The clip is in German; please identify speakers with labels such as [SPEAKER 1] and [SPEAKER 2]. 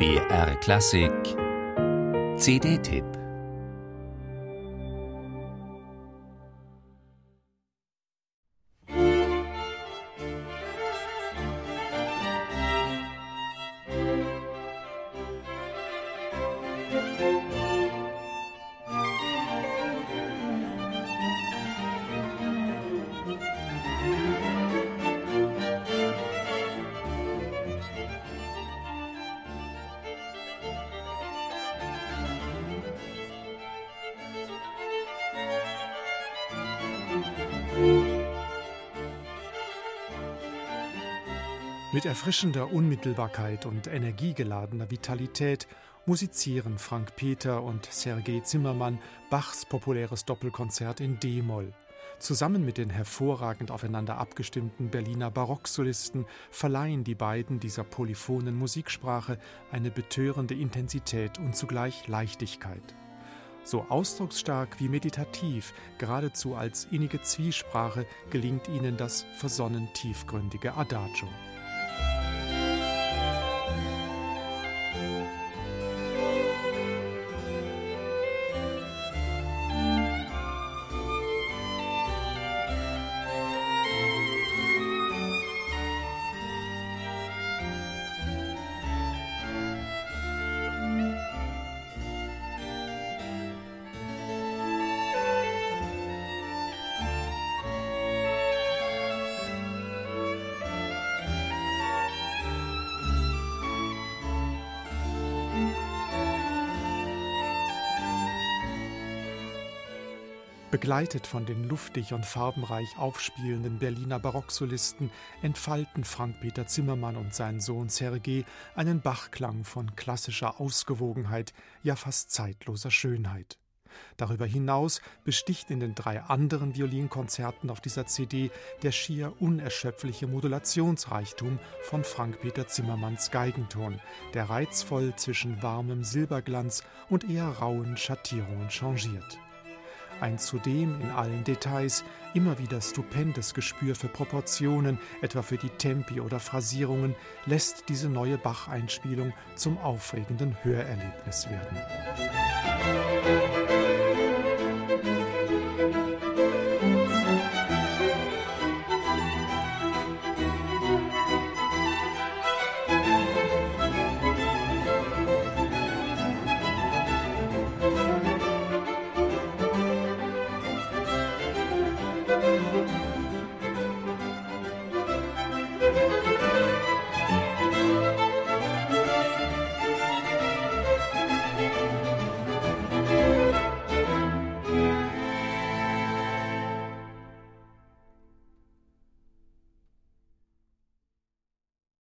[SPEAKER 1] BR Klassik. CD-Tipp
[SPEAKER 2] Mit erfrischender Unmittelbarkeit und energiegeladener Vitalität musizieren Frank Peter und Sergei Zimmermann Bachs populäres Doppelkonzert in D-Moll. Zusammen mit den hervorragend aufeinander abgestimmten Berliner Barocksolisten verleihen die beiden dieser polyphonen Musiksprache eine betörende Intensität und zugleich Leichtigkeit. So ausdrucksstark wie meditativ, geradezu als innige Zwiesprache gelingt ihnen das versonnen tiefgründige Adagio. thank you Begleitet von den luftig und farbenreich aufspielenden Berliner Barocksolisten entfalten Frank-Peter Zimmermann und sein Sohn Sergei einen Bachklang von klassischer Ausgewogenheit, ja fast zeitloser Schönheit. Darüber hinaus besticht in den drei anderen Violinkonzerten auf dieser CD der schier unerschöpfliche Modulationsreichtum von Frank-Peter Zimmermanns Geigenton, der reizvoll zwischen warmem Silberglanz und eher rauen Schattierungen changiert. Ein zudem in allen Details immer wieder stupendes Gespür für Proportionen, etwa für die Tempi oder Phrasierungen, lässt diese neue Bach-Einspielung zum aufregenden Hörerlebnis werden. Musik